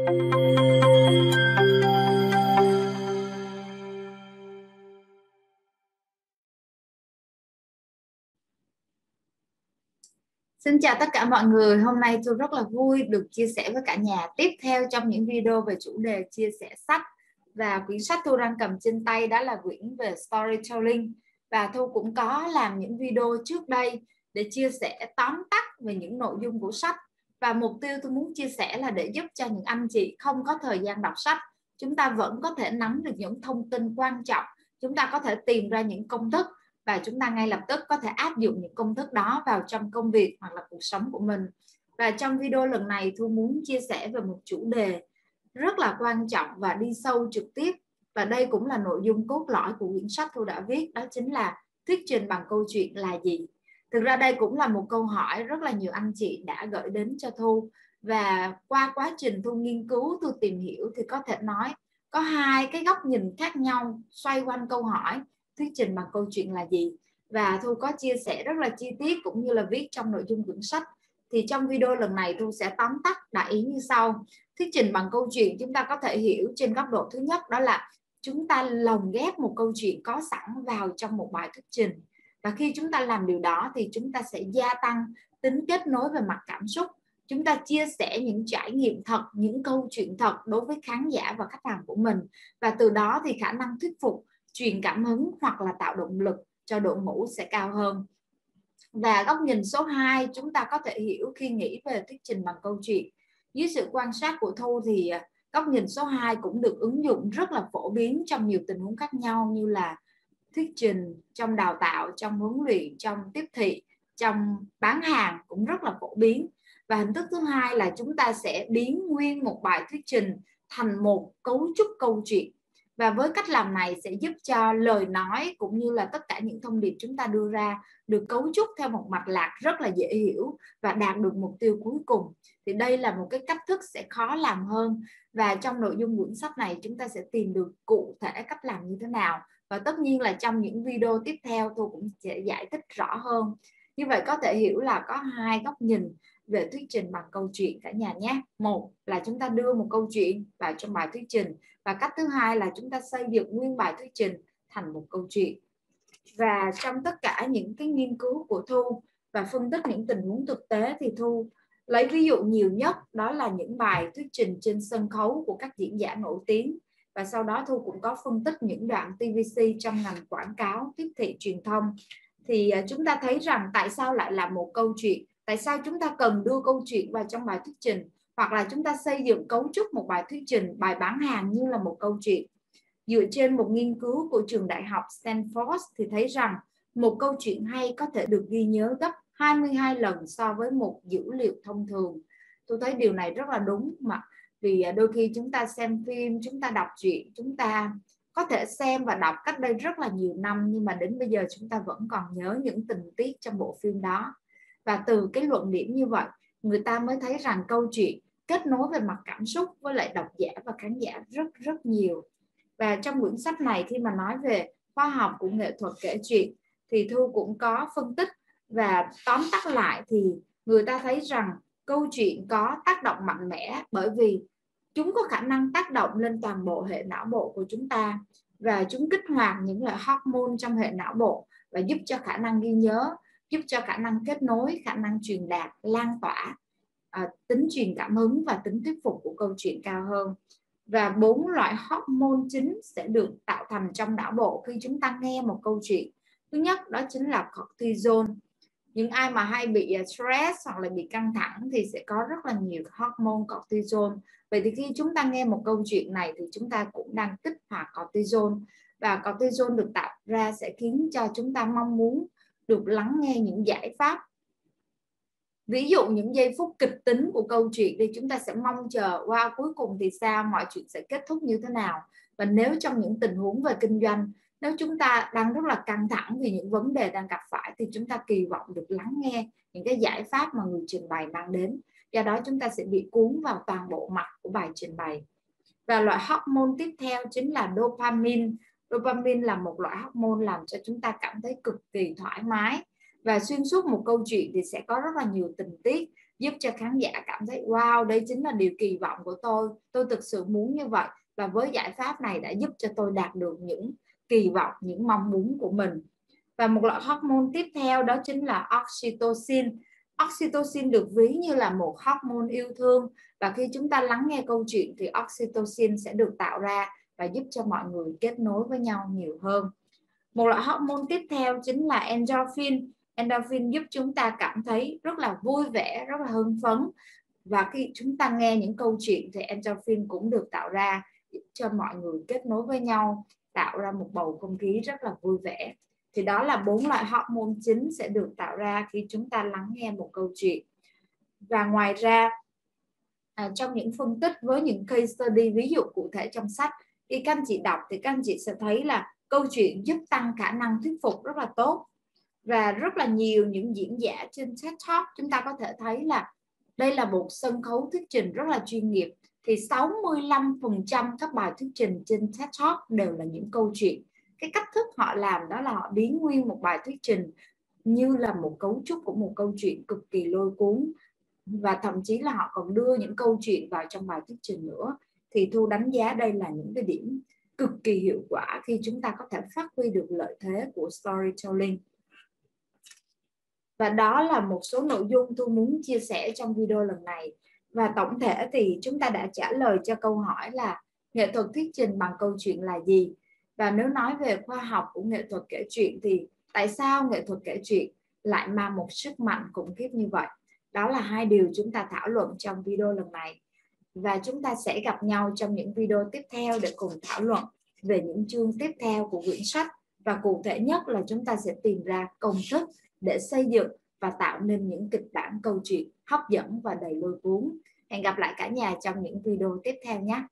Xin chào tất cả mọi người. Hôm nay tôi rất là vui được chia sẻ với cả nhà tiếp theo trong những video về chủ đề chia sẻ sách. Và quyển sách tôi đang cầm trên tay đó là quyển về storytelling. Và Thu cũng có làm những video trước đây để chia sẻ tóm tắt về những nội dung của sách và mục tiêu tôi muốn chia sẻ là để giúp cho những anh chị không có thời gian đọc sách, chúng ta vẫn có thể nắm được những thông tin quan trọng, chúng ta có thể tìm ra những công thức và chúng ta ngay lập tức có thể áp dụng những công thức đó vào trong công việc hoặc là cuộc sống của mình. Và trong video lần này thu muốn chia sẻ về một chủ đề rất là quan trọng và đi sâu trực tiếp. Và đây cũng là nội dung cốt lõi của quyển sách thu đã viết, đó chính là thuyết trình bằng câu chuyện là gì? Thực ra đây cũng là một câu hỏi rất là nhiều anh chị đã gửi đến cho thu. Và qua quá trình thu nghiên cứu, thu tìm hiểu thì có thể nói có hai cái góc nhìn khác nhau xoay quanh câu hỏi, thuyết trình bằng câu chuyện là gì. Và thu có chia sẻ rất là chi tiết cũng như là viết trong nội dung quyển sách. Thì trong video lần này, thu sẽ tóm tắt đại ý như sau. Thuyết trình bằng câu chuyện, chúng ta có thể hiểu trên góc độ thứ nhất đó là chúng ta lồng ghép một câu chuyện có sẵn vào trong một bài thuyết trình và khi chúng ta làm điều đó thì chúng ta sẽ gia tăng tính kết nối về mặt cảm xúc. Chúng ta chia sẻ những trải nghiệm thật, những câu chuyện thật đối với khán giả và khách hàng của mình. Và từ đó thì khả năng thuyết phục, truyền cảm hứng hoặc là tạo động lực cho đội ngũ sẽ cao hơn. Và góc nhìn số 2 chúng ta có thể hiểu khi nghĩ về thuyết trình bằng câu chuyện. Dưới sự quan sát của Thu thì à, góc nhìn số 2 cũng được ứng dụng rất là phổ biến trong nhiều tình huống khác nhau như là thuyết trình, trong đào tạo, trong huấn luyện, trong tiếp thị, trong bán hàng cũng rất là phổ biến. Và hình thức thứ hai là chúng ta sẽ biến nguyên một bài thuyết trình thành một cấu trúc câu chuyện. Và với cách làm này sẽ giúp cho lời nói cũng như là tất cả những thông điệp chúng ta đưa ra được cấu trúc theo một mạch lạc rất là dễ hiểu và đạt được mục tiêu cuối cùng. Thì đây là một cái cách thức sẽ khó làm hơn. Và trong nội dung quyển sách này chúng ta sẽ tìm được cụ thể cách làm như thế nào và tất nhiên là trong những video tiếp theo tôi cũng sẽ giải thích rõ hơn. Như vậy có thể hiểu là có hai góc nhìn về thuyết trình bằng câu chuyện cả nhà nhé. Một là chúng ta đưa một câu chuyện vào trong bài thuyết trình và cách thứ hai là chúng ta xây dựng nguyên bài thuyết trình thành một câu chuyện. Và trong tất cả những cái nghiên cứu của thu và phân tích những tình huống thực tế thì thu lấy ví dụ nhiều nhất, đó là những bài thuyết trình trên sân khấu của các diễn giả nổi tiếng và sau đó thu cũng có phân tích những đoạn TVC trong ngành quảng cáo, tiếp thị truyền thông. Thì à, chúng ta thấy rằng tại sao lại là một câu chuyện, tại sao chúng ta cần đưa câu chuyện vào trong bài thuyết trình, hoặc là chúng ta xây dựng cấu trúc một bài thuyết trình, bài bán hàng như là một câu chuyện. Dựa trên một nghiên cứu của trường đại học Stanford thì thấy rằng một câu chuyện hay có thể được ghi nhớ gấp 22 lần so với một dữ liệu thông thường. Tôi thấy điều này rất là đúng mà vì à, đôi khi chúng ta xem phim, chúng ta đọc truyện, chúng ta có thể xem và đọc cách đây rất là nhiều năm, nhưng mà đến bây giờ chúng ta vẫn còn nhớ những tình tiết trong bộ phim đó. Và từ cái luận điểm như vậy, người ta mới thấy rằng câu chuyện kết nối về mặt cảm xúc với lại độc giả và khán giả rất rất nhiều. Và trong quyển sách này khi mà nói về khoa học của nghệ thuật kể chuyện, thì thu cũng có phân tích và tóm tắt lại thì người ta thấy rằng câu chuyện có tác động mạnh mẽ bởi vì chúng có khả năng tác động lên toàn bộ hệ não bộ của chúng ta và chúng kích hoạt những loại hormone trong hệ não bộ và giúp cho khả năng ghi nhớ giúp cho khả năng kết nối khả năng truyền đạt lan tỏa à, tính truyền cảm hứng và tính thuyết phục của câu chuyện cao hơn. Và bốn loại hormone chính sẽ được tạo thành trong não bộ khi chúng ta nghe một câu chuyện. Thứ nhất đó chính là cortisol những ai mà hay bị à, stress hoặc là bị căng thẳng thì sẽ có rất là nhiều hormone cortisol vậy thì khi chúng ta nghe một câu chuyện này thì chúng ta cũng đang kích hoạt cortisol và cortisol được tạo ra sẽ khiến cho chúng ta mong muốn được lắng nghe những giải pháp. Ví dụ những giây phút kịch tính của câu chuyện thì chúng ta sẽ mong chờ qua wow, cuối cùng thì sao mọi chuyện sẽ kết thúc như thế nào. Và nếu trong những tình huống về kinh doanh nếu chúng ta đang rất là căng thẳng vì những vấn đề đang gặp phải thì chúng ta kỳ vọng được lắng nghe những cái giải pháp mà người trình bày mang đến. Do đó chúng ta sẽ bị cuốn vào toàn bộ mặt của bài trình bày. Và loại hormone tiếp theo chính là dopamine. Dopamine là một loại hormone làm cho chúng ta cảm thấy cực kỳ thoải mái. Và xuyên suốt một câu chuyện thì sẽ có rất là nhiều tình tiết giúp cho khán giả cảm thấy, wow, đây chính là điều kỳ vọng của tôi. Tôi thực sự muốn như vậy. Và với giải pháp này đã giúp cho tôi đạt được những kỳ vọng những mong muốn của mình. Và một loại hormone tiếp theo đó chính là oxytocin. Oxytocin được ví như là một hormone yêu thương. Và khi chúng ta lắng nghe câu chuyện thì oxytocin sẽ được tạo ra và giúp cho mọi người kết nối với nhau nhiều hơn. Một loại hormone tiếp theo chính là endorphin. Endorphin giúp chúng ta cảm thấy rất là vui vẻ, rất là hưng phấn. Và khi chúng ta nghe những câu chuyện thì endorphin cũng được tạo ra, giúp cho mọi người kết nối với nhau tạo ra một bầu không khí rất là vui vẻ. Thì đó là bốn loại hormone chính sẽ được tạo ra khi chúng ta lắng nghe một câu chuyện. Và ngoài ra à, trong những phân tích với những case study ví dụ cụ thể trong sách khi các anh chị đọc thì các anh chị sẽ thấy là câu chuyện giúp tăng khả năng thuyết phục rất là tốt. Và rất là nhiều những diễn giả trên TED Talk chúng ta có thể thấy là đây là một sân khấu thuyết trình rất là chuyên nghiệp thì 65% các bài thuyết trình trên TED Talk đều là những câu chuyện. Cái cách thức họ làm đó là họ biến nguyên một bài thuyết trình như là một cấu trúc của một câu chuyện cực kỳ lôi cuốn. Và thậm chí là họ còn đưa những câu chuyện vào trong bài thuyết trình nữa. Thì thu đánh giá đây là những cái điểm cực kỳ hiệu quả khi chúng ta có thể phát huy được lợi thế của storytelling. Và đó là một số nội dung thu muốn chia sẻ trong video lần này và tổng thể thì chúng ta đã trả lời cho câu hỏi là nghệ thuật thuyết trình bằng câu chuyện là gì? Và nếu nói về khoa học của nghệ thuật kể chuyện thì tại sao nghệ thuật kể chuyện lại mang một sức mạnh khủng khiếp như vậy? Đó là hai điều chúng ta thảo luận trong video lần này. Và chúng ta sẽ gặp nhau trong những video tiếp theo để cùng thảo luận về những chương tiếp theo của quyển sách. Và cụ thể nhất là chúng ta sẽ tìm ra công thức để xây dựng và tạo nên những kịch bản câu chuyện hấp dẫn và đầy lôi cuốn. Hẹn gặp lại cả nhà trong những video tiếp theo nhé.